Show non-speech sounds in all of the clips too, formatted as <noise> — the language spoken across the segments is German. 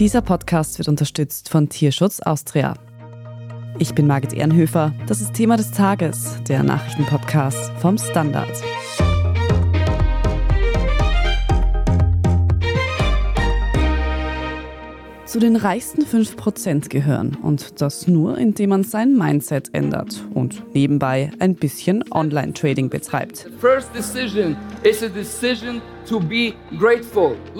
Dieser Podcast wird unterstützt von Tierschutz Austria. Ich bin Margit Ehrenhöfer. Das ist Thema des Tages, der Nachrichtenpodcast vom Standard. zu den reichsten 5% gehören und das nur, indem man sein Mindset ändert und nebenbei ein bisschen Online-Trading betreibt.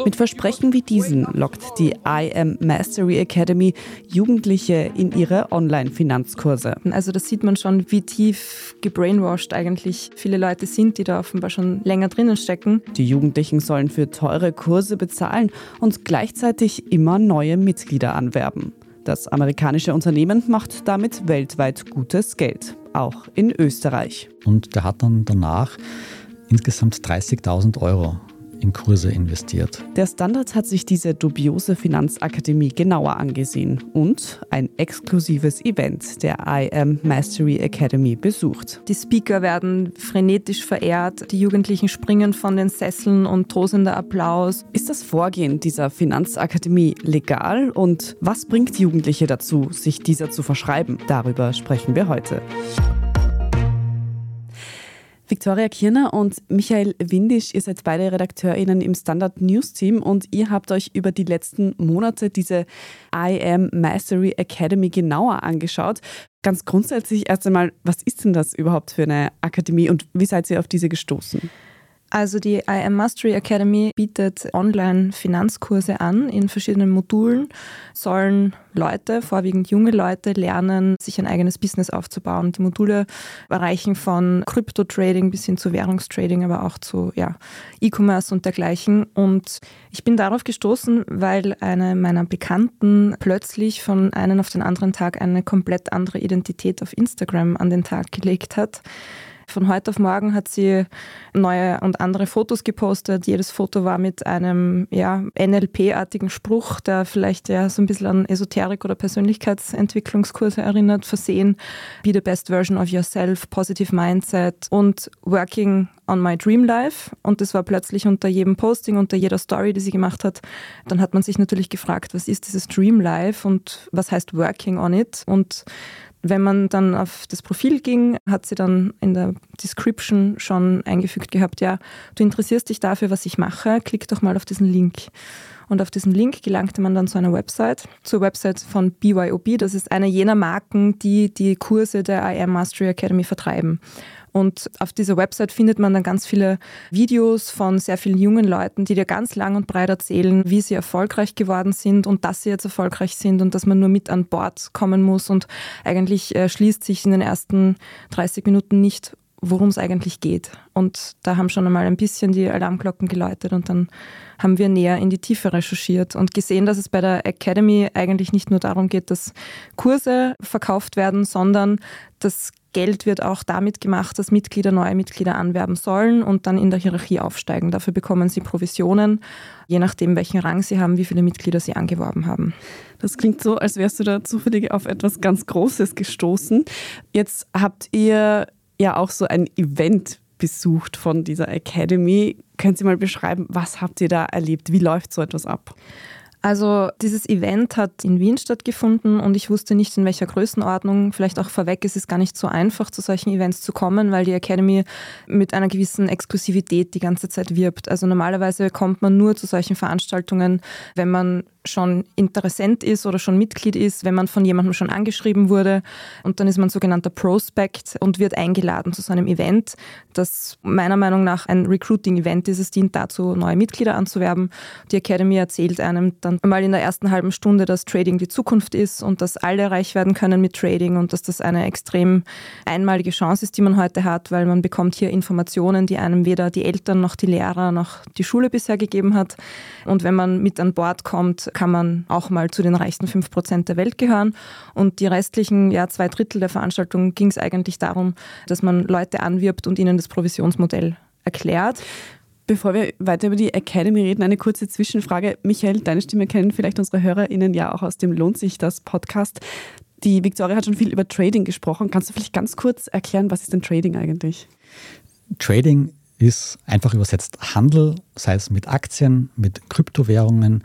Mit Versprechen wie diesen lockt die IM Mastery Academy Jugendliche in ihre Online-Finanzkurse. Also das sieht man schon, wie tief gebrainwashed eigentlich viele Leute sind, die da offenbar schon länger drinnen stecken. Die Jugendlichen sollen für teure Kurse bezahlen und gleichzeitig immer neue Mitglieder anwerben. Das amerikanische Unternehmen macht damit weltweit gutes Geld, auch in Österreich. Und der hat dann danach insgesamt 30.000 Euro in Kurse investiert. Der Standard hat sich diese dubiose Finanzakademie genauer angesehen und ein exklusives Event der IM Mastery Academy besucht. Die Speaker werden frenetisch verehrt, die Jugendlichen springen von den Sesseln und tosender Applaus. Ist das Vorgehen dieser Finanzakademie legal und was bringt Jugendliche dazu, sich dieser zu verschreiben? Darüber sprechen wir heute. Viktoria Kirner und Michael Windisch, ihr seid beide RedakteurInnen im Standard News Team und ihr habt euch über die letzten Monate diese IM Mastery Academy genauer angeschaut. Ganz grundsätzlich erst einmal, was ist denn das überhaupt für eine Akademie und wie seid ihr auf diese gestoßen? Also die IM Mastery Academy bietet Online-Finanzkurse an in verschiedenen Modulen, sollen Leute, vorwiegend junge Leute, lernen, sich ein eigenes Business aufzubauen. Die Module reichen von Krypto-Trading bis hin zu Währungstrading, aber auch zu ja, E-Commerce und dergleichen. Und ich bin darauf gestoßen, weil eine meiner Bekannten plötzlich von einem auf den anderen Tag eine komplett andere Identität auf Instagram an den Tag gelegt hat von heute auf morgen hat sie neue und andere Fotos gepostet. Jedes Foto war mit einem ja, NLP-artigen Spruch, der vielleicht ja so ein bisschen an Esoterik oder Persönlichkeitsentwicklungskurse erinnert, versehen. Be the best version of yourself, positive mindset und working on my dream life. Und das war plötzlich unter jedem Posting, unter jeder Story, die sie gemacht hat. Dann hat man sich natürlich gefragt, was ist dieses Dream Life und was heißt working on it? Und wenn man dann auf das Profil ging, hat sie dann in der Description schon eingefügt gehabt, ja, du interessierst dich dafür, was ich mache, klick doch mal auf diesen Link. Und auf diesen Link gelangte man dann zu einer Website, zur Website von BYOB. Das ist eine jener Marken, die die Kurse der IM Mastery Academy vertreiben. Und auf dieser Website findet man dann ganz viele Videos von sehr vielen jungen Leuten, die dir ganz lang und breit erzählen, wie sie erfolgreich geworden sind und dass sie jetzt erfolgreich sind und dass man nur mit an Bord kommen muss. Und eigentlich äh, schließt sich in den ersten 30 Minuten nicht, worum es eigentlich geht. Und da haben schon einmal ein bisschen die Alarmglocken geläutet und dann haben wir näher in die Tiefe recherchiert und gesehen, dass es bei der Academy eigentlich nicht nur darum geht, dass Kurse verkauft werden, sondern das Geld wird auch damit gemacht, dass Mitglieder neue Mitglieder anwerben sollen und dann in der Hierarchie aufsteigen. Dafür bekommen sie Provisionen, je nachdem, welchen Rang sie haben, wie viele Mitglieder sie angeworben haben. Das klingt so, als wärst du da zufällig auf etwas ganz Großes gestoßen. Jetzt habt ihr ja auch so ein Event besucht von dieser Academy. Können Sie mal beschreiben, was habt ihr da erlebt? Wie läuft so etwas ab? Also dieses Event hat in Wien stattgefunden und ich wusste nicht in welcher Größenordnung. Vielleicht auch vorweg, es ist gar nicht so einfach, zu solchen Events zu kommen, weil die Academy mit einer gewissen Exklusivität die ganze Zeit wirbt. Also normalerweise kommt man nur zu solchen Veranstaltungen, wenn man schon Interessent ist oder schon Mitglied ist, wenn man von jemandem schon angeschrieben wurde. Und dann ist man sogenannter Prospect und wird eingeladen zu so einem Event, das meiner Meinung nach ein Recruiting-Event ist. Es dient dazu, neue Mitglieder anzuwerben. Die Academy erzählt einem dann mal in der ersten halben Stunde, dass Trading die Zukunft ist und dass alle reich werden können mit Trading und dass das eine extrem einmalige Chance ist, die man heute hat, weil man bekommt hier Informationen, die einem weder die Eltern noch die Lehrer noch die Schule bisher gegeben hat. Und wenn man mit an Bord kommt, kann man auch mal zu den reichsten 5% der Welt gehören. Und die restlichen ja, zwei Drittel der Veranstaltung ging es eigentlich darum, dass man Leute anwirbt und ihnen das Provisionsmodell erklärt. Bevor wir weiter über die Academy reden, eine kurze Zwischenfrage. Michael, deine Stimme kennen vielleicht unsere HörerInnen ja auch aus dem Lohnt sich das Podcast. Die Victoria hat schon viel über Trading gesprochen. Kannst du vielleicht ganz kurz erklären, was ist denn Trading eigentlich? Trading ist einfach übersetzt Handel, sei es mit Aktien, mit Kryptowährungen,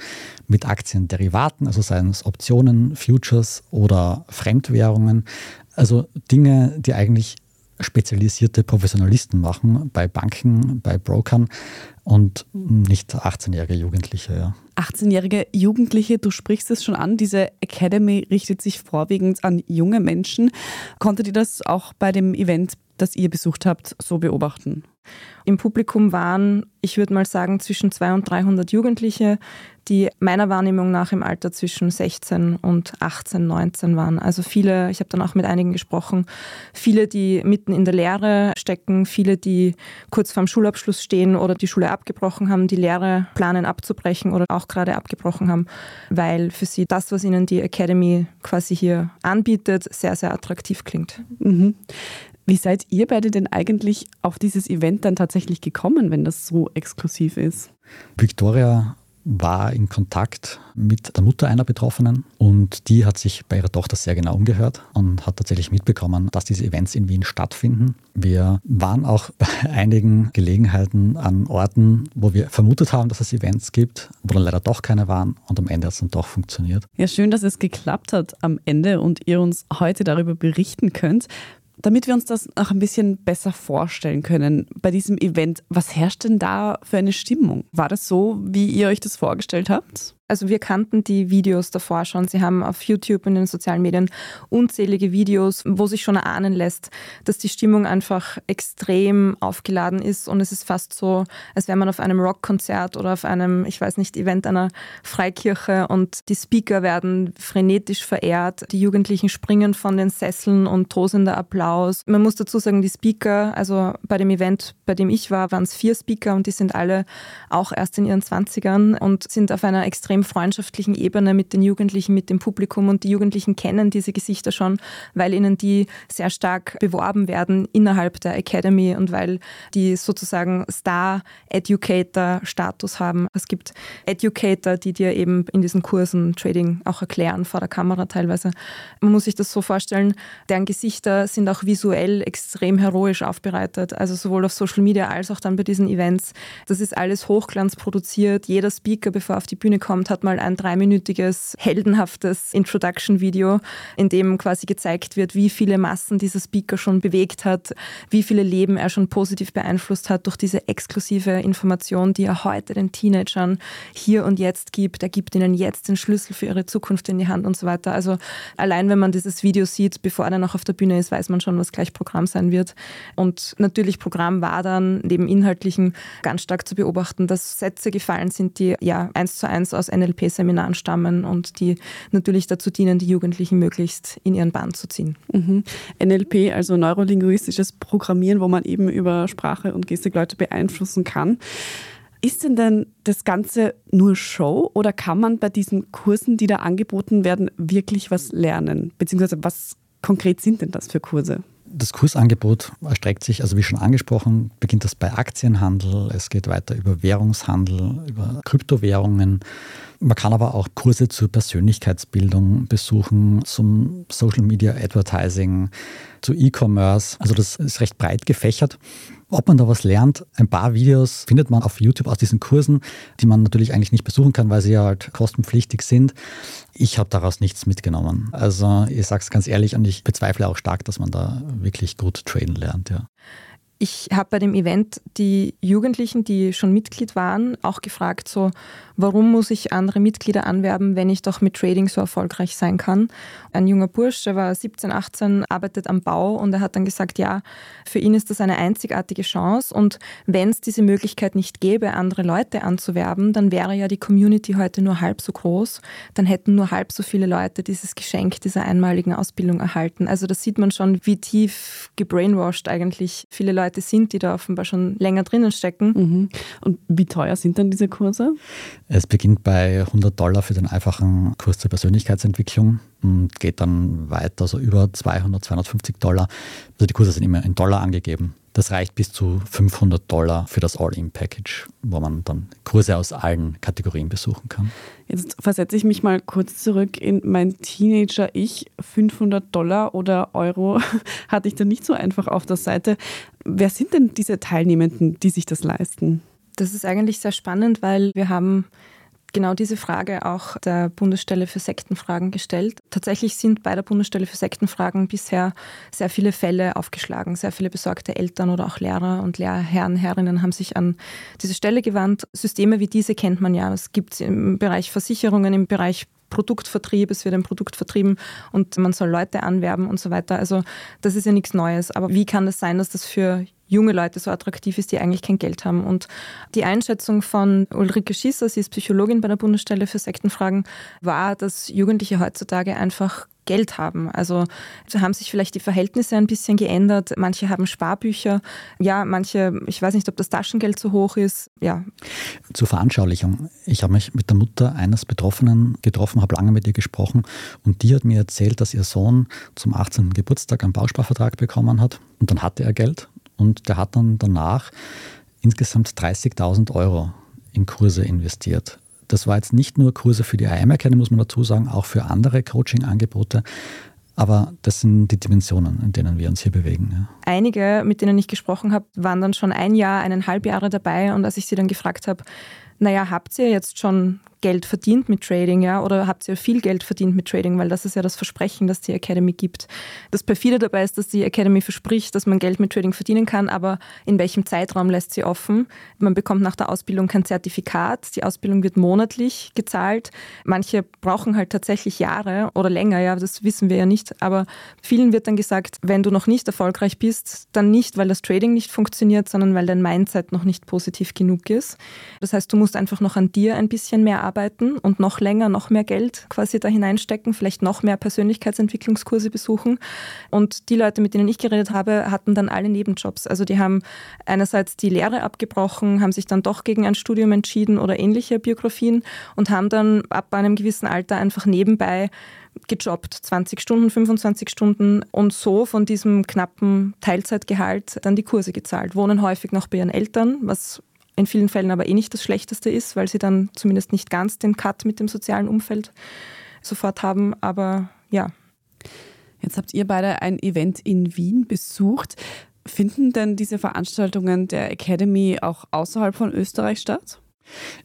mit Aktienderivaten, also seien es Optionen, Futures oder Fremdwährungen. Also Dinge, die eigentlich spezialisierte Professionalisten machen, bei Banken, bei Brokern und nicht 18-jährige Jugendliche. Ja. 18-jährige Jugendliche, du sprichst es schon an, diese Academy richtet sich vorwiegend an junge Menschen. Konntet ihr das auch bei dem Event, das ihr besucht habt, so beobachten? Im Publikum waren, ich würde mal sagen, zwischen 200 und 300 Jugendliche, die meiner Wahrnehmung nach im Alter zwischen 16 und 18, 19 waren. Also viele, ich habe dann auch mit einigen gesprochen, viele, die mitten in der Lehre stecken, viele, die kurz vorm Schulabschluss stehen oder die Schule abgebrochen haben, die Lehre planen abzubrechen oder auch gerade abgebrochen haben, weil für sie das, was ihnen die Academy quasi hier anbietet, sehr, sehr attraktiv klingt. Mhm. Wie seid ihr beide denn eigentlich auf dieses Event dann tatsächlich gekommen, wenn das so exklusiv ist? Victoria war in Kontakt mit der Mutter einer Betroffenen und die hat sich bei ihrer Tochter sehr genau umgehört und hat tatsächlich mitbekommen, dass diese Events in Wien stattfinden. Wir waren auch <laughs> bei einigen Gelegenheiten an Orten, wo wir vermutet haben, dass es Events gibt, wo dann leider doch keine waren und am Ende hat es dann doch funktioniert. Ja, schön, dass es geklappt hat am Ende und ihr uns heute darüber berichten könnt. Damit wir uns das noch ein bisschen besser vorstellen können bei diesem Event, was herrscht denn da für eine Stimmung? War das so, wie ihr euch das vorgestellt habt? Also wir kannten die Videos davor schon. Sie haben auf YouTube und in den sozialen Medien unzählige Videos, wo sich schon erahnen lässt, dass die Stimmung einfach extrem aufgeladen ist und es ist fast so, als wäre man auf einem Rockkonzert oder auf einem, ich weiß nicht, Event einer Freikirche und die Speaker werden frenetisch verehrt, die Jugendlichen springen von den Sesseln und tosender Applaus. Man muss dazu sagen, die Speaker, also bei dem Event, bei dem ich war, waren es vier Speaker und die sind alle auch erst in ihren Zwanzigern und sind auf einer extrem extrem freundschaftlichen Ebene mit den Jugendlichen, mit dem Publikum und die Jugendlichen kennen diese Gesichter schon, weil ihnen die sehr stark beworben werden innerhalb der Academy und weil die sozusagen Star-Educator-Status haben. Es gibt Educator, die dir eben in diesen Kursen Trading auch erklären, vor der Kamera teilweise. Man muss sich das so vorstellen, deren Gesichter sind auch visuell extrem heroisch aufbereitet, also sowohl auf Social Media als auch dann bei diesen Events. Das ist alles hochglanz produziert. Jeder Speaker, bevor er auf die Bühne kommt, und hat mal ein dreiminütiges, heldenhaftes Introduction-Video, in dem quasi gezeigt wird, wie viele Massen dieser Speaker schon bewegt hat, wie viele Leben er schon positiv beeinflusst hat durch diese exklusive Information, die er heute den Teenagern hier und jetzt gibt. Er gibt ihnen jetzt den Schlüssel für ihre Zukunft in die Hand und so weiter. Also allein wenn man dieses Video sieht, bevor er auch auf der Bühne ist, weiß man schon, was gleich Programm sein wird. Und natürlich Programm war dann neben Inhaltlichen ganz stark zu beobachten, dass Sätze gefallen sind, die ja eins zu eins aus NLP-Seminaren stammen und die natürlich dazu dienen, die Jugendlichen möglichst in ihren Bann zu ziehen. Mhm. NLP, also neurolinguistisches Programmieren, wo man eben über Sprache und Gestik Leute beeinflussen kann. Ist denn denn das Ganze nur Show oder kann man bei diesen Kursen, die da angeboten werden, wirklich was lernen? Beziehungsweise was konkret sind denn das für Kurse? Das Kursangebot erstreckt sich, also wie schon angesprochen, beginnt das bei Aktienhandel, es geht weiter über Währungshandel, über Kryptowährungen. Man kann aber auch Kurse zur Persönlichkeitsbildung besuchen, zum Social Media Advertising, zu E-Commerce. Also das ist recht breit gefächert. Ob man da was lernt, ein paar Videos findet man auf YouTube aus diesen Kursen, die man natürlich eigentlich nicht besuchen kann, weil sie ja halt kostenpflichtig sind. Ich habe daraus nichts mitgenommen. Also ich sage es ganz ehrlich und ich bezweifle auch stark, dass man da wirklich gut traden lernt. Ja. Ich habe bei dem Event die Jugendlichen, die schon Mitglied waren, auch gefragt, so, warum muss ich andere Mitglieder anwerben, wenn ich doch mit Trading so erfolgreich sein kann? Ein junger Bursch, der war 17, 18, arbeitet am Bau und er hat dann gesagt, ja, für ihn ist das eine einzigartige Chance und wenn es diese Möglichkeit nicht gäbe, andere Leute anzuwerben, dann wäre ja die Community heute nur halb so groß, dann hätten nur halb so viele Leute dieses Geschenk dieser einmaligen Ausbildung erhalten. Also da sieht man schon, wie tief gebrainwashed eigentlich viele Leute Leute sind, die da offenbar schon länger drinnen stecken. Mhm. Und wie teuer sind dann diese Kurse? Es beginnt bei 100 Dollar für den einfachen Kurs zur Persönlichkeitsentwicklung und geht dann weiter, so über 200, 250 Dollar. Also die Kurse sind immer in Dollar angegeben. Das reicht bis zu 500 Dollar für das All-In-Package, wo man dann Kurse aus allen Kategorien besuchen kann. Jetzt versetze ich mich mal kurz zurück in mein Teenager-Ich. 500 Dollar oder Euro <laughs> hatte ich da nicht so einfach auf der Seite. Wer sind denn diese Teilnehmenden, die sich das leisten? Das ist eigentlich sehr spannend, weil wir haben genau diese Frage auch der Bundesstelle für Sektenfragen gestellt. Tatsächlich sind bei der Bundesstelle für Sektenfragen bisher sehr viele Fälle aufgeschlagen. Sehr viele besorgte Eltern oder auch Lehrer und Lehrherren, Herrinnen haben sich an diese Stelle gewandt. Systeme wie diese kennt man ja. Es gibt im Bereich Versicherungen, im Bereich Produktvertrieb, es wird ein Produkt vertrieben und man soll Leute anwerben und so weiter. Also das ist ja nichts Neues. Aber wie kann es das sein, dass das für junge Leute so attraktiv ist, die eigentlich kein Geld haben. Und die Einschätzung von Ulrike Schisser, sie ist Psychologin bei der Bundesstelle für Sektenfragen, war, dass Jugendliche heutzutage einfach Geld haben. Also haben sich vielleicht die Verhältnisse ein bisschen geändert. Manche haben Sparbücher. Ja, manche, ich weiß nicht, ob das Taschengeld zu hoch ist. Ja. Zur Veranschaulichung. Ich habe mich mit der Mutter eines Betroffenen getroffen, habe lange mit ihr gesprochen und die hat mir erzählt, dass ihr Sohn zum 18. Geburtstag einen Bausparvertrag bekommen hat und dann hatte er Geld und der hat dann danach insgesamt 30.000 Euro in Kurse investiert. Das war jetzt nicht nur Kurse für die IM Academy, muss man dazu sagen, auch für andere Coaching-Angebote. Aber das sind die Dimensionen, in denen wir uns hier bewegen. Ja. Einige, mit denen ich gesprochen habe, waren dann schon ein Jahr, eineinhalb Jahre dabei. Und als ich sie dann gefragt habe, naja, habt ihr jetzt schon Geld verdient mit Trading, ja, oder habt ihr viel Geld verdient mit Trading, weil das ist ja das Versprechen, das die Academy gibt. Das perfide dabei ist, dass die Academy verspricht, dass man Geld mit Trading verdienen kann, aber in welchem Zeitraum lässt sie offen? Man bekommt nach der Ausbildung kein Zertifikat, die Ausbildung wird monatlich gezahlt. Manche brauchen halt tatsächlich Jahre oder länger, ja, das wissen wir ja nicht, aber vielen wird dann gesagt, wenn du noch nicht erfolgreich bist, dann nicht, weil das Trading nicht funktioniert, sondern weil dein Mindset noch nicht positiv genug ist. Das heißt, du musst einfach noch an dir ein bisschen mehr arbeiten arbeiten und noch länger, noch mehr Geld quasi da hineinstecken, vielleicht noch mehr Persönlichkeitsentwicklungskurse besuchen. Und die Leute, mit denen ich geredet habe, hatten dann alle Nebenjobs. Also die haben einerseits die Lehre abgebrochen, haben sich dann doch gegen ein Studium entschieden oder ähnliche Biografien und haben dann ab einem gewissen Alter einfach nebenbei gejobbt, 20 Stunden, 25 Stunden und so von diesem knappen Teilzeitgehalt dann die Kurse gezahlt. Wohnen häufig noch bei ihren Eltern, was in vielen Fällen aber eh nicht das Schlechteste ist, weil sie dann zumindest nicht ganz den Cut mit dem sozialen Umfeld sofort haben. Aber ja. Jetzt habt ihr beide ein Event in Wien besucht. Finden denn diese Veranstaltungen der Academy auch außerhalb von Österreich statt?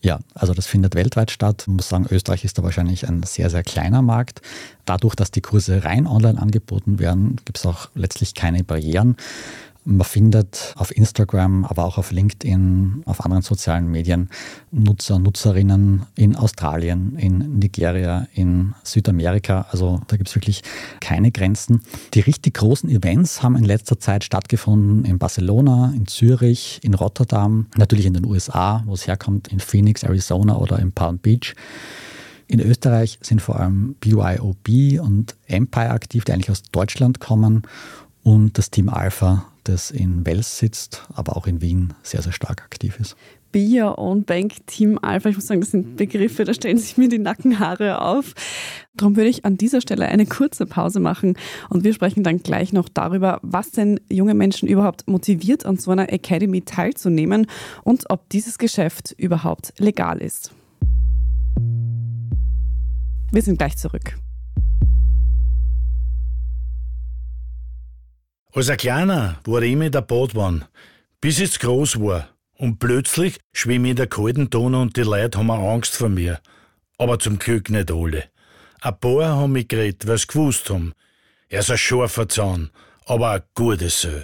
Ja, also das findet weltweit statt. Ich muss sagen, Österreich ist da wahrscheinlich ein sehr, sehr kleiner Markt. Dadurch, dass die Kurse rein online angeboten werden, gibt es auch letztlich keine Barrieren. Man findet auf Instagram, aber auch auf LinkedIn, auf anderen sozialen Medien Nutzer, Nutzerinnen in Australien, in Nigeria, in Südamerika. Also da gibt es wirklich keine Grenzen. Die richtig großen Events haben in letzter Zeit stattgefunden in Barcelona, in Zürich, in Rotterdam, natürlich in den USA, wo es herkommt, in Phoenix, Arizona oder in Palm Beach. In Österreich sind vor allem BYOB und Empire aktiv, die eigentlich aus Deutschland kommen und das Team Alpha, das in Wels sitzt, aber auch in Wien sehr, sehr stark aktiv ist. Your Own Bank, Team Alpha, ich muss sagen, das sind Begriffe, da stellen sich mir die Nackenhaare auf. Darum würde ich an dieser Stelle eine kurze Pause machen und wir sprechen dann gleich noch darüber, was denn junge Menschen überhaupt motiviert, an so einer Academy teilzunehmen und ob dieses Geschäft überhaupt legal ist. Wir sind gleich zurück. Als ein Kleiner war ich immer in der Badwanne, bis ich groß war. Und plötzlich schwimme ich in der kalten Tonne und die Leute haben Angst vor mir. Aber zum Glück nicht alle. Ein paar haben mich geredet, weil sie gewusst haben. Er ist ein scharfer Zahn, aber ein gutes Sö.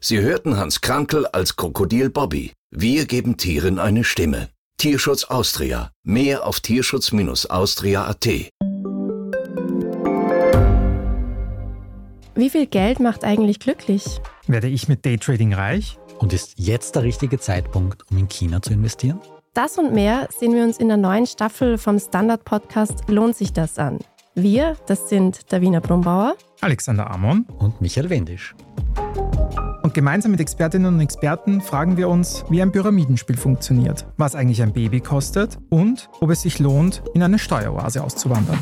Sie hörten Hans Krankel als Krokodil Bobby. Wir geben Tieren eine Stimme. Tierschutz Austria. Mehr auf tierschutz-austria.at. Wie viel Geld macht eigentlich glücklich? Werde ich mit Daytrading reich? Und ist jetzt der richtige Zeitpunkt, um in China zu investieren? Das und mehr sehen wir uns in der neuen Staffel vom Standard-Podcast Lohnt sich das an? Wir, das sind Davina Brumbauer, Alexander Amon und Michael Wendisch. Und gemeinsam mit Expertinnen und Experten fragen wir uns, wie ein Pyramidenspiel funktioniert, was eigentlich ein Baby kostet und ob es sich lohnt, in eine Steueroase auszuwandern.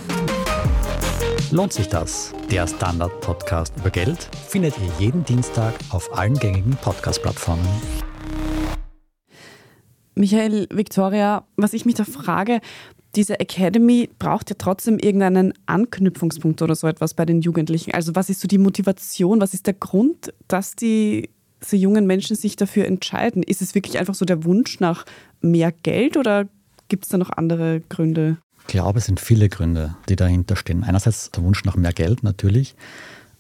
Lohnt sich das? Der Standard-Podcast über Geld findet ihr jeden Dienstag auf allen gängigen Podcast-Plattformen. Michael, Victoria, was ich mich da frage, diese Academy braucht ja trotzdem irgendeinen Anknüpfungspunkt oder so etwas bei den Jugendlichen. Also was ist so die Motivation, was ist der Grund, dass die, diese jungen Menschen sich dafür entscheiden? Ist es wirklich einfach so der Wunsch nach mehr Geld oder gibt es da noch andere Gründe? Ich glaube, es sind viele Gründe, die dahinter stehen. Einerseits der Wunsch nach mehr Geld natürlich,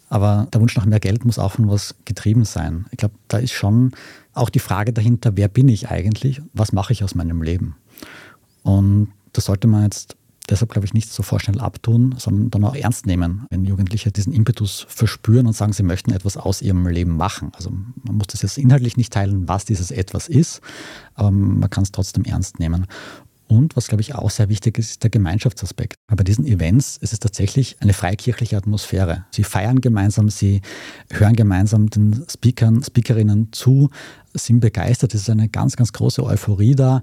aber der Wunsch nach mehr Geld muss auch von was getrieben sein. Ich glaube, da ist schon auch die Frage dahinter, wer bin ich eigentlich? Was mache ich aus meinem Leben? Und das sollte man jetzt deshalb, glaube ich, nicht so vorschnell abtun, sondern dann auch ernst nehmen, wenn Jugendliche diesen Impetus verspüren und sagen, sie möchten etwas aus ihrem Leben machen. Also man muss das jetzt inhaltlich nicht teilen, was dieses etwas ist, aber man kann es trotzdem ernst nehmen. Und was, glaube ich, auch sehr wichtig ist, ist der Gemeinschaftsaspekt. Bei diesen Events ist es tatsächlich eine freikirchliche Atmosphäre. Sie feiern gemeinsam, sie hören gemeinsam den Speakern, Speakerinnen zu, sind begeistert. Es ist eine ganz, ganz große Euphorie da.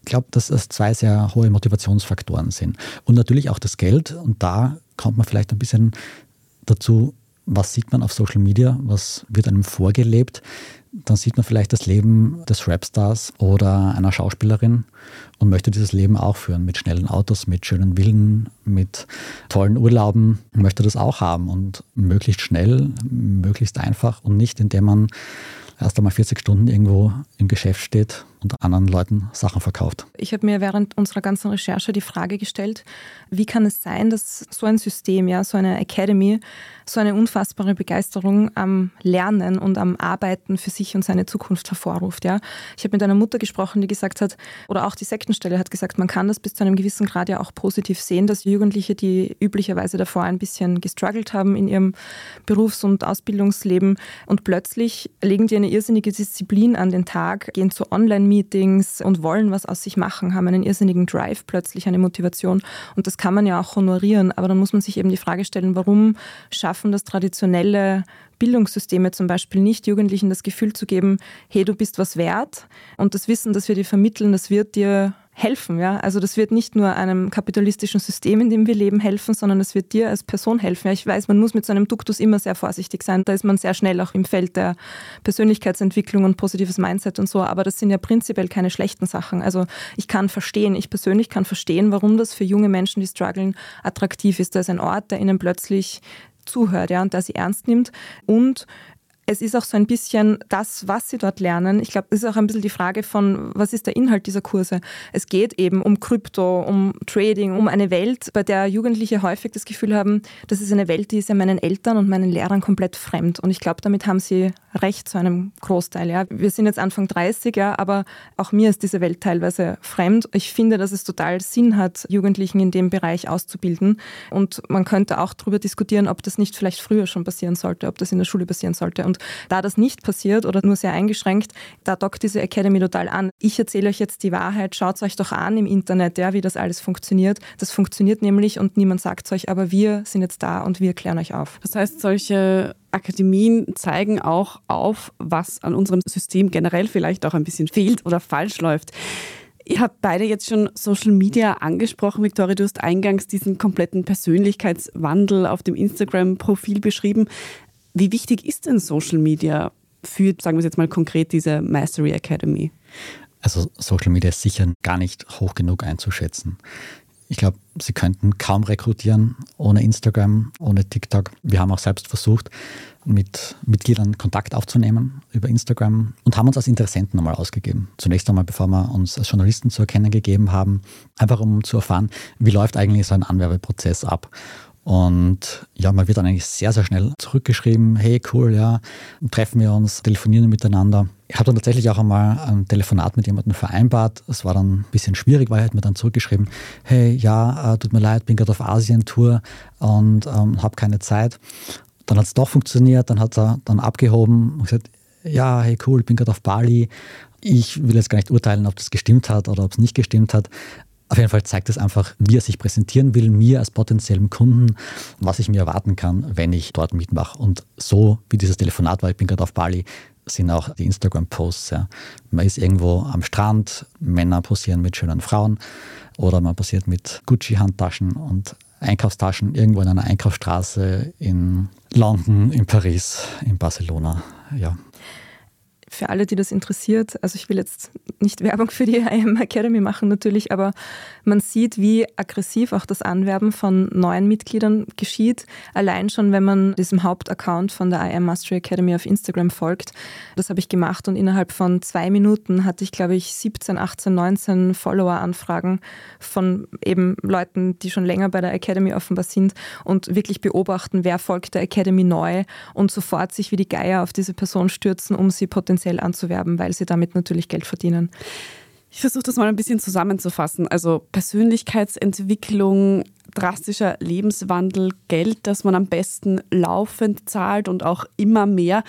Ich glaube, dass das zwei sehr hohe Motivationsfaktoren sind. Und natürlich auch das Geld. Und da kommt man vielleicht ein bisschen dazu, was sieht man auf Social Media, was wird einem vorgelebt dann sieht man vielleicht das Leben des Rapstars oder einer Schauspielerin und möchte dieses Leben auch führen mit schnellen Autos, mit schönen Villen, mit tollen Urlauben, möchte das auch haben und möglichst schnell, möglichst einfach und nicht indem man erst einmal 40 Stunden irgendwo im Geschäft steht und anderen Leuten Sachen verkauft. Ich habe mir während unserer ganzen Recherche die Frage gestellt, wie kann es sein, dass so ein System, ja, so eine Academy, so eine unfassbare Begeisterung am Lernen und am Arbeiten für sich und seine Zukunft hervorruft. Ja. Ich habe mit einer Mutter gesprochen, die gesagt hat, oder auch die Sektenstelle hat gesagt, man kann das bis zu einem gewissen Grad ja auch positiv sehen, dass Jugendliche, die üblicherweise davor ein bisschen gestruggelt haben in ihrem Berufs- und Ausbildungsleben und plötzlich legen die eine irrsinnige Disziplin an den Tag, gehen zu Online-Meetings und wollen was aus sich machen, haben einen irrsinnigen Drive, plötzlich eine Motivation. Und das kann man ja auch honorieren, aber dann muss man sich eben die Frage stellen, warum schaffen das traditionelle Bildungssysteme zum Beispiel nicht, Jugendlichen das Gefühl zu geben, hey, du bist was wert und das Wissen, das wir dir vermitteln, das wird dir helfen. Ja? Also das wird nicht nur einem kapitalistischen System, in dem wir leben, helfen, sondern es wird dir als Person helfen. Ja, ich weiß, man muss mit so einem Duktus immer sehr vorsichtig sein. Da ist man sehr schnell auch im Feld der Persönlichkeitsentwicklung und positives Mindset und so. Aber das sind ja prinzipiell keine schlechten Sachen. Also ich kann verstehen, ich persönlich kann verstehen, warum das für junge Menschen, die strugglen, attraktiv ist. Da ist ein Ort, der ihnen plötzlich zuhört ja, und der sie ernst nimmt. Und es ist auch so ein bisschen das, was sie dort lernen. Ich glaube, es ist auch ein bisschen die Frage von, was ist der Inhalt dieser Kurse? Es geht eben um Krypto, um Trading, um eine Welt, bei der Jugendliche häufig das Gefühl haben, das ist eine Welt, die ist ja meinen Eltern und meinen Lehrern komplett fremd. Und ich glaube, damit haben sie recht zu einem Großteil. Ja. Wir sind jetzt Anfang 30, ja, aber auch mir ist diese Welt teilweise fremd. Ich finde, dass es total Sinn hat, Jugendlichen in dem Bereich auszubilden. Und man könnte auch darüber diskutieren, ob das nicht vielleicht früher schon passieren sollte, ob das in der Schule passieren sollte. Und da das nicht passiert oder nur sehr eingeschränkt, da dockt diese Academy total an. Ich erzähle euch jetzt die Wahrheit, schaut es euch doch an im Internet, ja, wie das alles funktioniert. Das funktioniert nämlich und niemand sagt es euch, aber wir sind jetzt da und wir klären euch auf. Das heißt, solche Akademien zeigen auch auf, was an unserem System generell vielleicht auch ein bisschen fehlt oder falsch läuft. Ihr habt beide jetzt schon Social Media angesprochen. Victoria, du hast eingangs diesen kompletten Persönlichkeitswandel auf dem Instagram-Profil beschrieben. Wie wichtig ist denn Social Media für, sagen wir es jetzt mal konkret, diese Mastery Academy? Also Social Media ist sicher gar nicht hoch genug einzuschätzen. Ich glaube, sie könnten kaum rekrutieren ohne Instagram, ohne TikTok. Wir haben auch selbst versucht, mit Mitgliedern Kontakt aufzunehmen über Instagram und haben uns als Interessenten einmal ausgegeben. Zunächst einmal, bevor wir uns als Journalisten zu erkennen gegeben haben, einfach um zu erfahren, wie läuft eigentlich so ein Anwerbeprozess ab. Und ja, man wird dann eigentlich sehr, sehr schnell zurückgeschrieben, hey cool, ja, treffen wir uns, telefonieren miteinander. Ich habe dann tatsächlich auch einmal ein Telefonat mit jemandem vereinbart. Es war dann ein bisschen schwierig, weil er hat mir dann zurückgeschrieben, hey, ja, äh, tut mir leid, bin gerade auf Asien-Tour und ähm, habe keine Zeit. Dann hat es doch funktioniert, dann hat er dann abgehoben und gesagt, ja, hey cool, bin gerade auf Bali. Ich will jetzt gar nicht urteilen, ob das gestimmt hat oder ob es nicht gestimmt hat. Auf jeden Fall zeigt es einfach, wie er sich präsentieren will, mir als potenziellem Kunden, was ich mir erwarten kann, wenn ich dort mitmache. Und so wie dieses Telefonat war, ich bin gerade auf Bali, sind auch die Instagram-Posts. Ja. Man ist irgendwo am Strand, Männer posieren mit schönen Frauen oder man posiert mit Gucci-Handtaschen und Einkaufstaschen irgendwo in einer Einkaufsstraße in London, in Paris, in Barcelona. Ja, für alle, die das interessiert, also ich will jetzt nicht Werbung für die <laughs> IM Academy machen natürlich, aber man sieht, wie aggressiv auch das Anwerben von neuen Mitgliedern geschieht. Allein schon, wenn man diesem Hauptaccount von der IM Mastery Academy auf Instagram folgt. Das habe ich gemacht und innerhalb von zwei Minuten hatte ich, glaube ich, 17, 18, 19 Follower-Anfragen von eben Leuten, die schon länger bei der Academy offenbar sind und wirklich beobachten, wer folgt der Academy neu und sofort sich wie die Geier auf diese Person stürzen, um sie potenziell potenziell anzuwerben, weil sie damit natürlich Geld verdienen. Ich versuche das mal ein bisschen zusammenzufassen. Also Persönlichkeitsentwicklung, drastischer Lebenswandel, Geld, das man am besten laufend zahlt und auch immer mehr.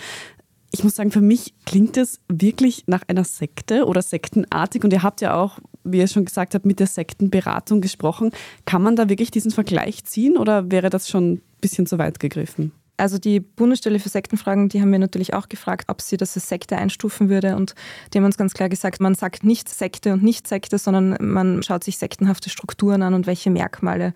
Ich muss sagen, für mich klingt es wirklich nach einer Sekte oder sektenartig. Und ihr habt ja auch, wie ihr schon gesagt habt, mit der Sektenberatung gesprochen. Kann man da wirklich diesen Vergleich ziehen oder wäre das schon ein bisschen zu weit gegriffen? Also die Bundesstelle für Sektenfragen, die haben wir natürlich auch gefragt, ob sie das als Sekte einstufen würde. Und die haben uns ganz klar gesagt, man sagt nicht Sekte und nicht Sekte, sondern man schaut sich sektenhafte Strukturen an und welche Merkmale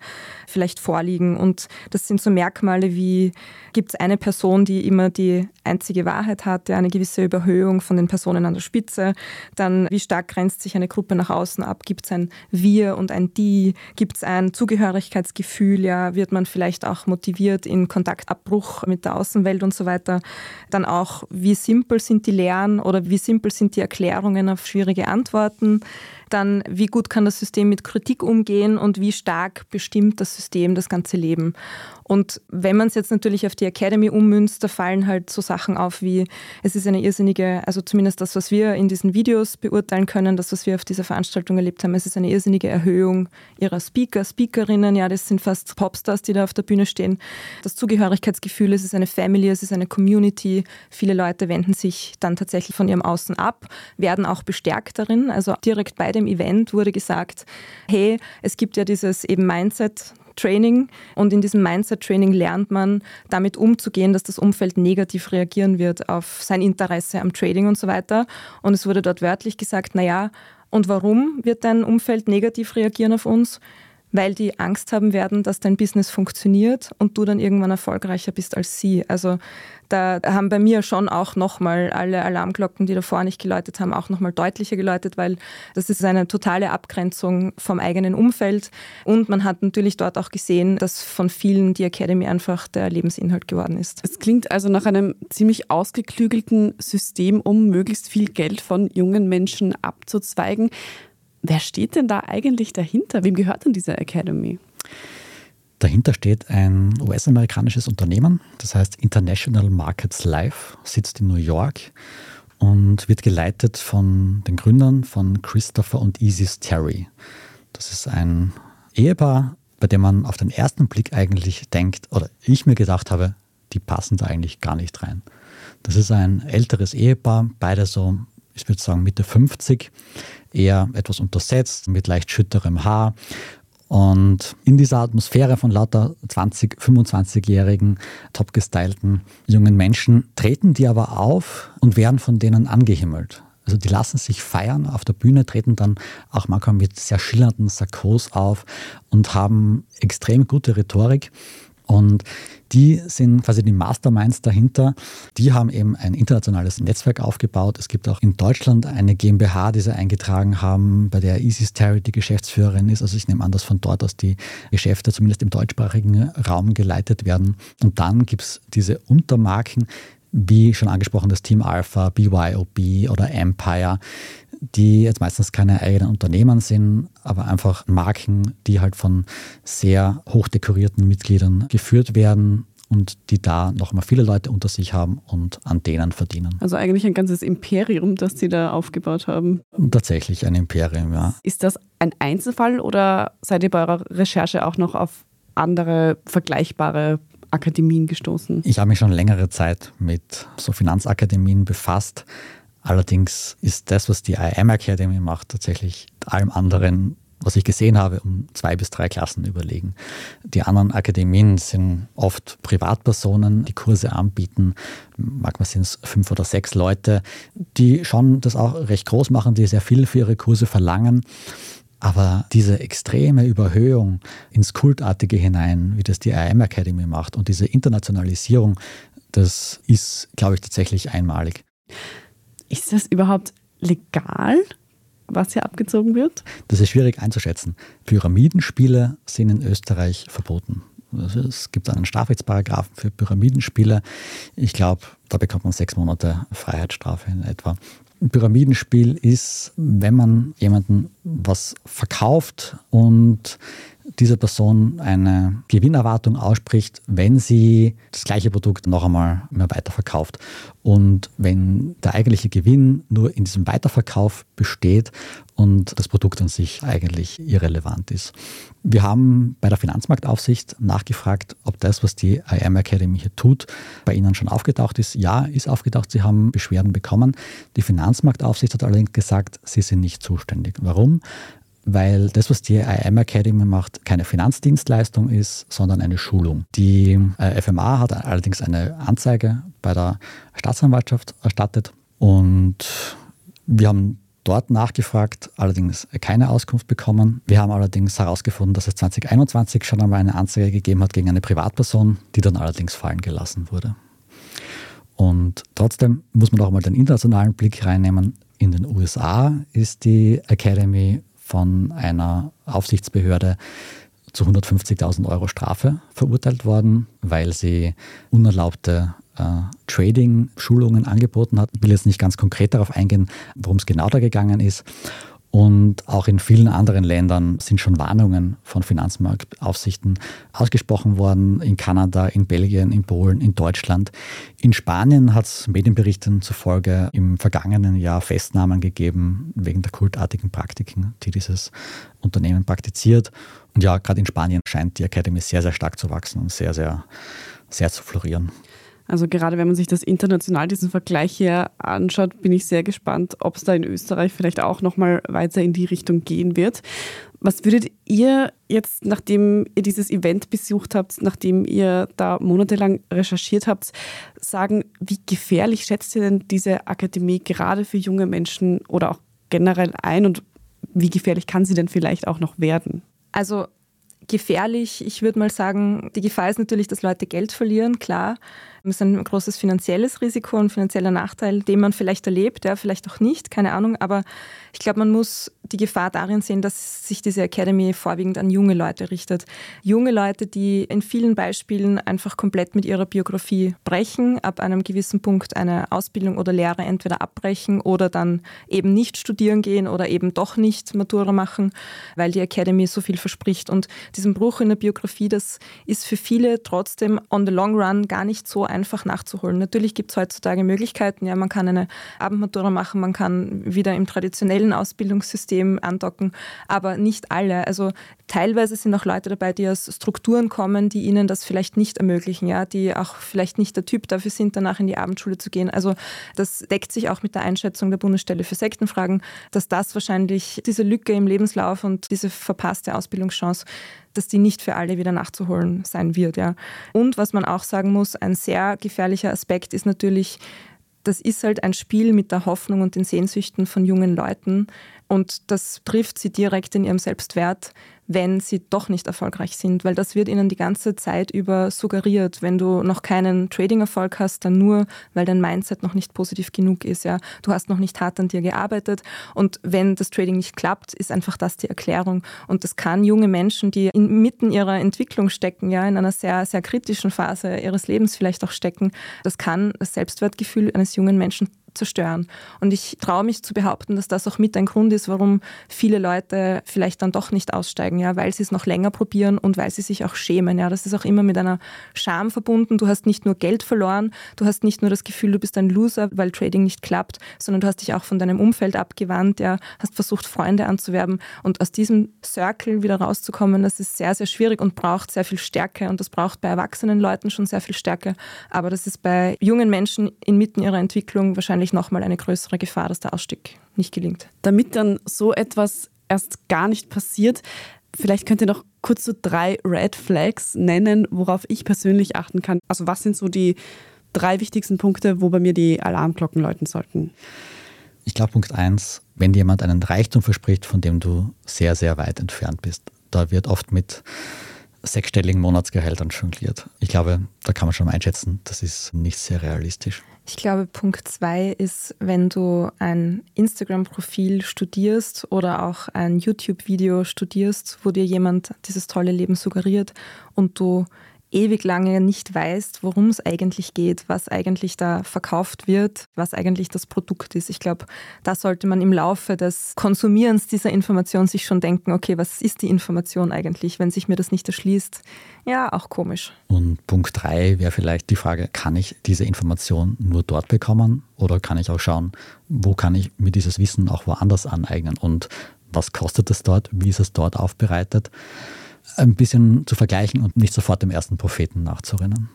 vielleicht vorliegen. Und das sind so Merkmale wie, gibt es eine Person, die immer die einzige Wahrheit hat, eine gewisse Überhöhung von den Personen an der Spitze. Dann, wie stark grenzt sich eine Gruppe nach außen ab? Gibt es ein Wir und ein Die? Gibt es ein Zugehörigkeitsgefühl? Ja, wird man vielleicht auch motiviert in Kontaktabbruch mit der Außenwelt und so weiter. Dann auch, wie simpel sind die Lehren oder wie simpel sind die Erklärungen auf schwierige Antworten. Dann, wie gut kann das System mit Kritik umgehen und wie stark bestimmt das System das ganze Leben. Und wenn man es jetzt natürlich auf die Academy ummünzt, da fallen halt so Sachen auf wie, es ist eine irrsinnige, also zumindest das, was wir in diesen Videos beurteilen können, das, was wir auf dieser Veranstaltung erlebt haben, es ist eine irrsinnige Erhöhung ihrer Speaker, Speakerinnen, ja, das sind fast Popstars, die da auf der Bühne stehen. Das Zugehörigkeitsgefühl, es ist eine Family, es ist eine Community. Viele Leute wenden sich dann tatsächlich von ihrem Außen ab, werden auch bestärkt darin. Also direkt bei dem Event wurde gesagt, hey, es gibt ja dieses eben Mindset, Training und in diesem Mindset-Training lernt man damit umzugehen, dass das Umfeld negativ reagieren wird auf sein Interesse am Trading und so weiter. Und es wurde dort wörtlich gesagt, naja, und warum wird dein Umfeld negativ reagieren auf uns? Weil die Angst haben werden, dass dein Business funktioniert und du dann irgendwann erfolgreicher bist als sie. Also da haben bei mir schon auch nochmal alle Alarmglocken, die davor nicht geläutet haben, auch nochmal deutlicher geläutet, weil das ist eine totale Abgrenzung vom eigenen Umfeld. Und man hat natürlich dort auch gesehen, dass von vielen die Academy einfach der Lebensinhalt geworden ist. Es klingt also nach einem ziemlich ausgeklügelten System, um möglichst viel Geld von jungen Menschen abzuzweigen. Wer steht denn da eigentlich dahinter? Wem gehört denn diese Academy? Dahinter steht ein US-amerikanisches Unternehmen, das heißt International Markets Life, sitzt in New York und wird geleitet von den Gründern von Christopher und Isis Terry. Das ist ein Ehepaar, bei dem man auf den ersten Blick eigentlich denkt, oder ich mir gedacht habe, die passen da eigentlich gar nicht rein. Das ist ein älteres Ehepaar, beide so, ich würde sagen, Mitte 50, eher etwas untersetzt, mit leicht schütterem Haar. Und in dieser Atmosphäre von lauter 20-, 25-jährigen, topgestylten jungen Menschen treten die aber auf und werden von denen angehimmelt. Also die lassen sich feiern auf der Bühne, treten dann auch manchmal mit sehr schillernden Sakkos auf und haben extrem gute Rhetorik. Und die sind quasi die Masterminds dahinter. Die haben eben ein internationales Netzwerk aufgebaut. Es gibt auch in Deutschland eine GmbH, die sie eingetragen haben, bei der Isis Terry die Geschäftsführerin ist. Also ich nehme an, dass von dort aus die Geschäfte zumindest im deutschsprachigen Raum geleitet werden. Und dann gibt es diese Untermarken, wie schon angesprochen das Team Alpha, BYOB oder Empire, die jetzt meistens keine eigenen Unternehmen sind, aber einfach Marken, die halt von sehr hochdekorierten Mitgliedern geführt werden und die da noch mal viele Leute unter sich haben und an denen verdienen. Also eigentlich ein ganzes Imperium, das sie da aufgebaut haben. tatsächlich ein Imperium, ja. Ist das ein Einzelfall oder seid ihr bei eurer Recherche auch noch auf andere vergleichbare Akademien gestoßen? Ich habe mich schon längere Zeit mit so Finanzakademien befasst Allerdings ist das, was die IM Academy macht, tatsächlich allem anderen, was ich gesehen habe, um zwei bis drei Klassen überlegen. Die anderen Akademien sind oft Privatpersonen, die Kurse anbieten. Manchmal sind es fünf oder sechs Leute, die schon das auch recht groß machen, die sehr viel für ihre Kurse verlangen. Aber diese extreme Überhöhung ins Kultartige hinein, wie das die IM Academy macht und diese Internationalisierung, das ist, glaube ich, tatsächlich einmalig. Ist das überhaupt legal, was hier abgezogen wird? Das ist schwierig einzuschätzen. Pyramidenspiele sind in Österreich verboten. Also es gibt einen Strafrechtsparagraphen für Pyramidenspiele. Ich glaube, da bekommt man sechs Monate Freiheitsstrafe in etwa. Ein Pyramidenspiel ist, wenn man jemanden was verkauft und diese Person eine Gewinnerwartung ausspricht, wenn sie das gleiche Produkt noch einmal mehr weiterverkauft. Und wenn der eigentliche Gewinn nur in diesem Weiterverkauf besteht und das Produkt an sich eigentlich irrelevant ist. Wir haben bei der Finanzmarktaufsicht nachgefragt, ob das, was die IM Academy hier tut, bei Ihnen schon aufgetaucht ist. Ja, ist aufgetaucht. Sie haben Beschwerden bekommen. Die Finanzmarktaufsicht hat allerdings gesagt, sie sind nicht zuständig. Warum? Weil das, was die IM Academy macht, keine Finanzdienstleistung ist, sondern eine Schulung. Die äh, FMA hat allerdings eine Anzeige bei der Staatsanwaltschaft erstattet und wir haben dort nachgefragt, allerdings keine Auskunft bekommen. Wir haben allerdings herausgefunden, dass es 2021 schon einmal eine Anzeige gegeben hat gegen eine Privatperson, die dann allerdings fallen gelassen wurde. Und trotzdem muss man auch mal den internationalen Blick reinnehmen. In den USA ist die Academy von einer Aufsichtsbehörde zu 150.000 Euro Strafe verurteilt worden, weil sie unerlaubte äh, Trading-Schulungen angeboten hat. Ich will jetzt nicht ganz konkret darauf eingehen, worum es genau da gegangen ist. Und auch in vielen anderen Ländern sind schon Warnungen von Finanzmarktaufsichten ausgesprochen worden. In Kanada, in Belgien, in Polen, in Deutschland. In Spanien hat es Medienberichten zufolge im vergangenen Jahr Festnahmen gegeben wegen der kultartigen Praktiken, die dieses Unternehmen praktiziert. Und ja, gerade in Spanien scheint die Academy sehr, sehr stark zu wachsen und sehr, sehr, sehr zu florieren. Also gerade wenn man sich das international, diesen Vergleich hier anschaut, bin ich sehr gespannt, ob es da in Österreich vielleicht auch nochmal weiter in die Richtung gehen wird. Was würdet ihr jetzt, nachdem ihr dieses Event besucht habt, nachdem ihr da monatelang recherchiert habt, sagen, wie gefährlich schätzt ihr denn diese Akademie gerade für junge Menschen oder auch generell ein und wie gefährlich kann sie denn vielleicht auch noch werden? Also gefährlich, ich würde mal sagen, die Gefahr ist natürlich, dass Leute Geld verlieren, klar. Das ist ein großes finanzielles Risiko und finanzieller Nachteil, den man vielleicht erlebt, ja, vielleicht auch nicht, keine Ahnung. Aber ich glaube, man muss die Gefahr darin sehen, dass sich diese Academy vorwiegend an junge Leute richtet. Junge Leute, die in vielen Beispielen einfach komplett mit ihrer Biografie brechen, ab einem gewissen Punkt eine Ausbildung oder Lehre entweder abbrechen oder dann eben nicht studieren gehen oder eben doch nicht Matura machen, weil die Academy so viel verspricht. Und diesen Bruch in der Biografie, das ist für viele trotzdem on the long run gar nicht so einfach nachzuholen. Natürlich gibt es heutzutage Möglichkeiten. Ja, man kann eine Abendmatura machen, man kann wieder im traditionellen Ausbildungssystem andocken, aber nicht alle. Also teilweise sind auch Leute dabei, die aus Strukturen kommen, die ihnen das vielleicht nicht ermöglichen, ja, die auch vielleicht nicht der Typ dafür sind, danach in die Abendschule zu gehen. Also das deckt sich auch mit der Einschätzung der Bundesstelle für Sektenfragen, dass das wahrscheinlich diese Lücke im Lebenslauf und diese verpasste Ausbildungschance dass die nicht für alle wieder nachzuholen sein wird. Ja. Und was man auch sagen muss, ein sehr gefährlicher Aspekt ist natürlich, das ist halt ein Spiel mit der Hoffnung und den Sehnsüchten von jungen Leuten. Und das trifft sie direkt in ihrem Selbstwert, wenn sie doch nicht erfolgreich sind, weil das wird ihnen die ganze Zeit über suggeriert. Wenn du noch keinen Trading-Erfolg hast, dann nur, weil dein Mindset noch nicht positiv genug ist. Ja, du hast noch nicht hart an dir gearbeitet und wenn das Trading nicht klappt, ist einfach das die Erklärung. Und das kann junge Menschen, die inmitten ihrer Entwicklung stecken, ja, in einer sehr sehr kritischen Phase ihres Lebens vielleicht auch stecken, das kann das Selbstwertgefühl eines jungen Menschen zerstören. Und ich traue mich zu behaupten, dass das auch mit ein Grund ist, warum viele Leute vielleicht dann doch nicht aussteigen, ja, weil sie es noch länger probieren und weil sie sich auch schämen. Ja, das ist auch immer mit einer Scham verbunden. Du hast nicht nur Geld verloren, du hast nicht nur das Gefühl, du bist ein Loser, weil Trading nicht klappt, sondern du hast dich auch von deinem Umfeld abgewandt, ja, hast versucht, Freunde anzuwerben. Und aus diesem Circle wieder rauszukommen, das ist sehr, sehr schwierig und braucht sehr viel Stärke. Und das braucht bei erwachsenen Leuten schon sehr viel Stärke. Aber das ist bei jungen Menschen inmitten ihrer Entwicklung wahrscheinlich wahrscheinlich nochmal eine größere Gefahr, dass der Ausstieg nicht gelingt. Damit dann so etwas erst gar nicht passiert, vielleicht könnt ihr noch kurz so drei Red Flags nennen, worauf ich persönlich achten kann. Also was sind so die drei wichtigsten Punkte, wo bei mir die Alarmglocken läuten sollten? Ich glaube, Punkt eins, wenn jemand einen Reichtum verspricht, von dem du sehr, sehr weit entfernt bist, da wird oft mit sechsstelligen Monatsgehältern jongliert. Ich glaube, da kann man schon mal einschätzen, das ist nicht sehr realistisch. Ich glaube, Punkt zwei ist, wenn du ein Instagram-Profil studierst oder auch ein YouTube-Video studierst, wo dir jemand dieses tolle Leben suggeriert und du ewig lange nicht weißt, worum es eigentlich geht, was eigentlich da verkauft wird, was eigentlich das Produkt ist. Ich glaube, da sollte man im Laufe des Konsumierens dieser Information sich schon denken, okay, was ist die Information eigentlich, wenn sich mir das nicht erschließt? Ja, auch komisch. Und Punkt drei wäre vielleicht die Frage, kann ich diese Information nur dort bekommen oder kann ich auch schauen, wo kann ich mir dieses Wissen auch woanders aneignen und was kostet es dort, wie ist es dort aufbereitet? Ein bisschen zu vergleichen und nicht sofort dem ersten Propheten nachzurennen.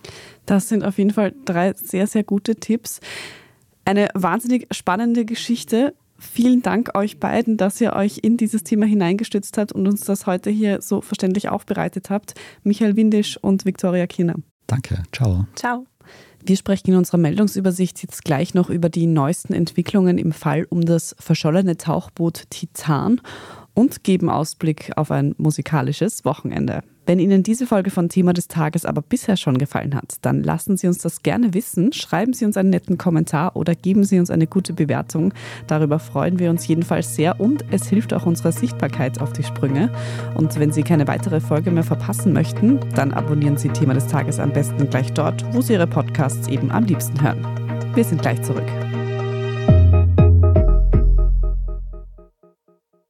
Das sind auf jeden Fall drei sehr, sehr gute Tipps. Eine wahnsinnig spannende Geschichte. Vielen Dank euch beiden, dass ihr euch in dieses Thema hineingestützt habt und uns das heute hier so verständlich aufbereitet habt. Michael Windisch und Viktoria Kiener. Danke. Ciao. Ciao. Wir sprechen in unserer Meldungsübersicht jetzt gleich noch über die neuesten Entwicklungen im Fall um das verschollene Tauchboot Titan und geben Ausblick auf ein musikalisches Wochenende. Wenn Ihnen diese Folge von Thema des Tages aber bisher schon gefallen hat, dann lassen Sie uns das gerne wissen. Schreiben Sie uns einen netten Kommentar oder geben Sie uns eine gute Bewertung. Darüber freuen wir uns jedenfalls sehr und es hilft auch unserer Sichtbarkeit auf die Sprünge. Und wenn Sie keine weitere Folge mehr verpassen möchten, dann abonnieren Sie Thema des Tages am besten gleich dort, wo Sie Ihre Podcasts eben am liebsten hören. Wir sind gleich zurück.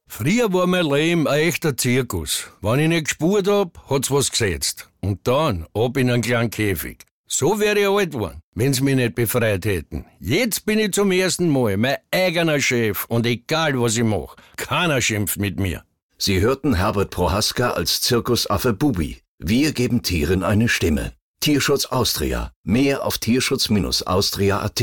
Früher war mein Leben ein echter Zirkus. Wenn ich nicht gespurt hab, hat's was gesetzt. Und dann ab in einen kleinen Käfig. So wäre ich alt geworden, wenn's mich nicht befreit hätten. Jetzt bin ich zum ersten Mal mein eigener Chef und egal was ich mach, keiner schimpft mit mir. Sie hörten Herbert Prohaska als Zirkusaffe Bubi. Wir geben Tieren eine Stimme. Tierschutz Austria. Mehr auf tierschutz-austria.at.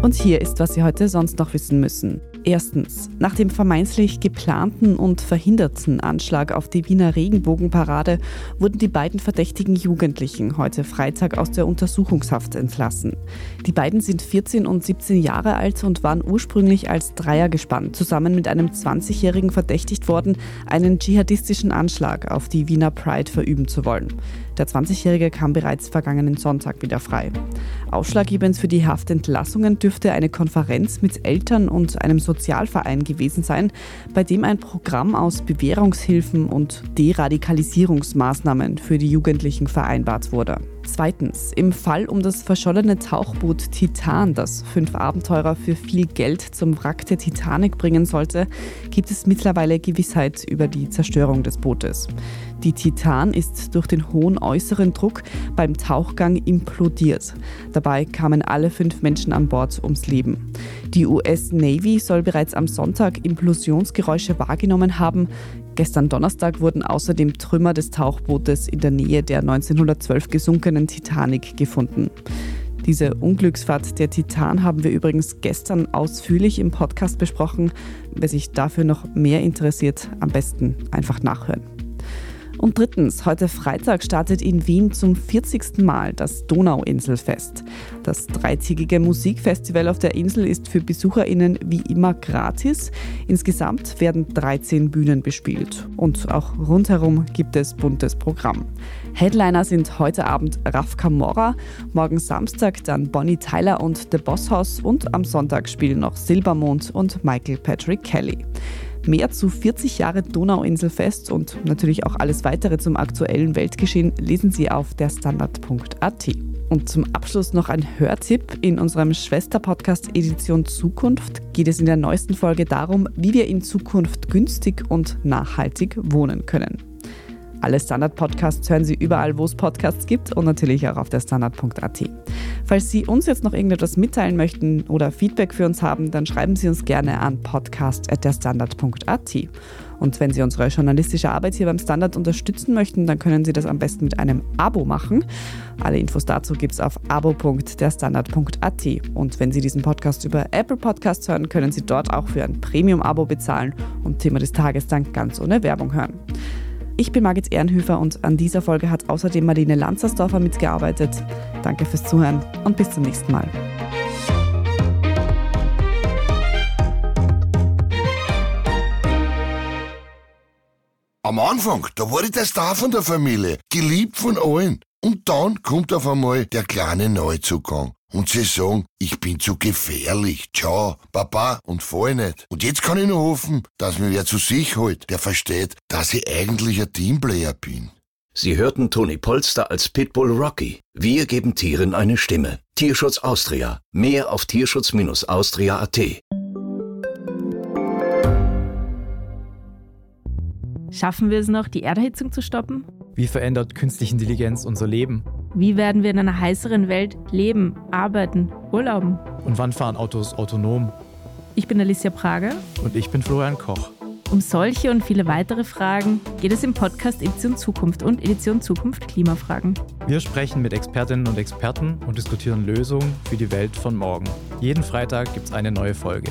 Und hier ist, was Sie heute sonst noch wissen müssen. Erstens, nach dem vermeintlich geplanten und verhinderten Anschlag auf die Wiener Regenbogenparade wurden die beiden verdächtigen Jugendlichen heute Freitag aus der Untersuchungshaft entlassen. Die beiden sind 14 und 17 Jahre alt und waren ursprünglich als Dreier gespannt, zusammen mit einem 20-Jährigen verdächtigt worden, einen dschihadistischen Anschlag auf die Wiener Pride verüben zu wollen. Der 20-Jährige kam bereits vergangenen Sonntag wieder frei. Ausschlaggebend für die Haftentlassungen dürfte eine Konferenz mit Eltern und einem Sozialverein gewesen sein, bei dem ein Programm aus Bewährungshilfen und Deradikalisierungsmaßnahmen für die Jugendlichen vereinbart wurde. Zweitens, im Fall um das verschollene Tauchboot Titan, das fünf Abenteurer für viel Geld zum Wrack der Titanic bringen sollte, gibt es mittlerweile Gewissheit über die Zerstörung des Bootes. Die Titan ist durch den hohen äußeren Druck beim Tauchgang implodiert. Dabei kamen alle fünf Menschen an Bord ums Leben. Die US Navy soll bereits am Sonntag Implosionsgeräusche wahrgenommen haben. Gestern Donnerstag wurden außerdem Trümmer des Tauchbootes in der Nähe der 1912 gesunkenen Titanic gefunden. Diese Unglücksfahrt der Titan haben wir übrigens gestern ausführlich im Podcast besprochen. Wer sich dafür noch mehr interessiert, am besten einfach nachhören. Und drittens, heute Freitag startet in Wien zum 40. Mal das Donauinselfest. Das dreitägige Musikfestival auf der Insel ist für BesucherInnen wie immer gratis. Insgesamt werden 13 Bühnen bespielt. Und auch rundherum gibt es buntes Programm. Headliner sind heute Abend Raf Camorra, morgen Samstag dann Bonnie Tyler und The Boss House und am Sonntag spielen noch Silbermond und Michael Patrick Kelly. Mehr zu 40 Jahre Donauinselfest und natürlich auch alles weitere zum aktuellen Weltgeschehen lesen Sie auf derstandard.at. Und zum Abschluss noch ein Hörtipp. In unserem Schwester-Podcast Edition Zukunft geht es in der neuesten Folge darum, wie wir in Zukunft günstig und nachhaltig wohnen können. Alle Standard-Podcasts hören Sie überall, wo es Podcasts gibt und natürlich auch auf der Standard.at. Falls Sie uns jetzt noch irgendetwas mitteilen möchten oder Feedback für uns haben, dann schreiben Sie uns gerne an podcast.derstandard.at. Und wenn Sie unsere journalistische Arbeit hier beim Standard unterstützen möchten, dann können Sie das am besten mit einem Abo machen. Alle Infos dazu gibt es auf abo.derstandard.at. Und wenn Sie diesen Podcast über Apple Podcasts hören, können Sie dort auch für ein Premium-Abo bezahlen und Thema des Tages dann ganz ohne Werbung hören. Ich bin Margit Ehrenhöfer und an dieser Folge hat außerdem Marlene Lanzersdorfer mitgearbeitet. Danke fürs Zuhören und bis zum nächsten Mal. Am Anfang, da war ich der Star von der Familie, geliebt von allen. Und dann kommt auf einmal der kleine Neuzugang. Und sie sagen, ich bin zu gefährlich. Ciao, Papa und fall nicht. Und jetzt kann ich nur hoffen, dass mir wer zu sich holt, der versteht, dass ich eigentlich ein Teamplayer bin. Sie hörten Toni Polster als Pitbull Rocky. Wir geben Tieren eine Stimme. Tierschutz Austria. Mehr auf tierschutz-austria.at. Schaffen wir es noch, die Erderhitzung zu stoppen? Wie verändert künstliche Intelligenz unser Leben? Wie werden wir in einer heißeren Welt leben, arbeiten, urlauben? Und wann fahren Autos autonom? Ich bin Alicia Prager. Und ich bin Florian Koch. Um solche und viele weitere Fragen geht es im Podcast Edition Zukunft und Edition Zukunft Klimafragen. Wir sprechen mit Expertinnen und Experten und diskutieren Lösungen für die Welt von morgen. Jeden Freitag gibt es eine neue Folge.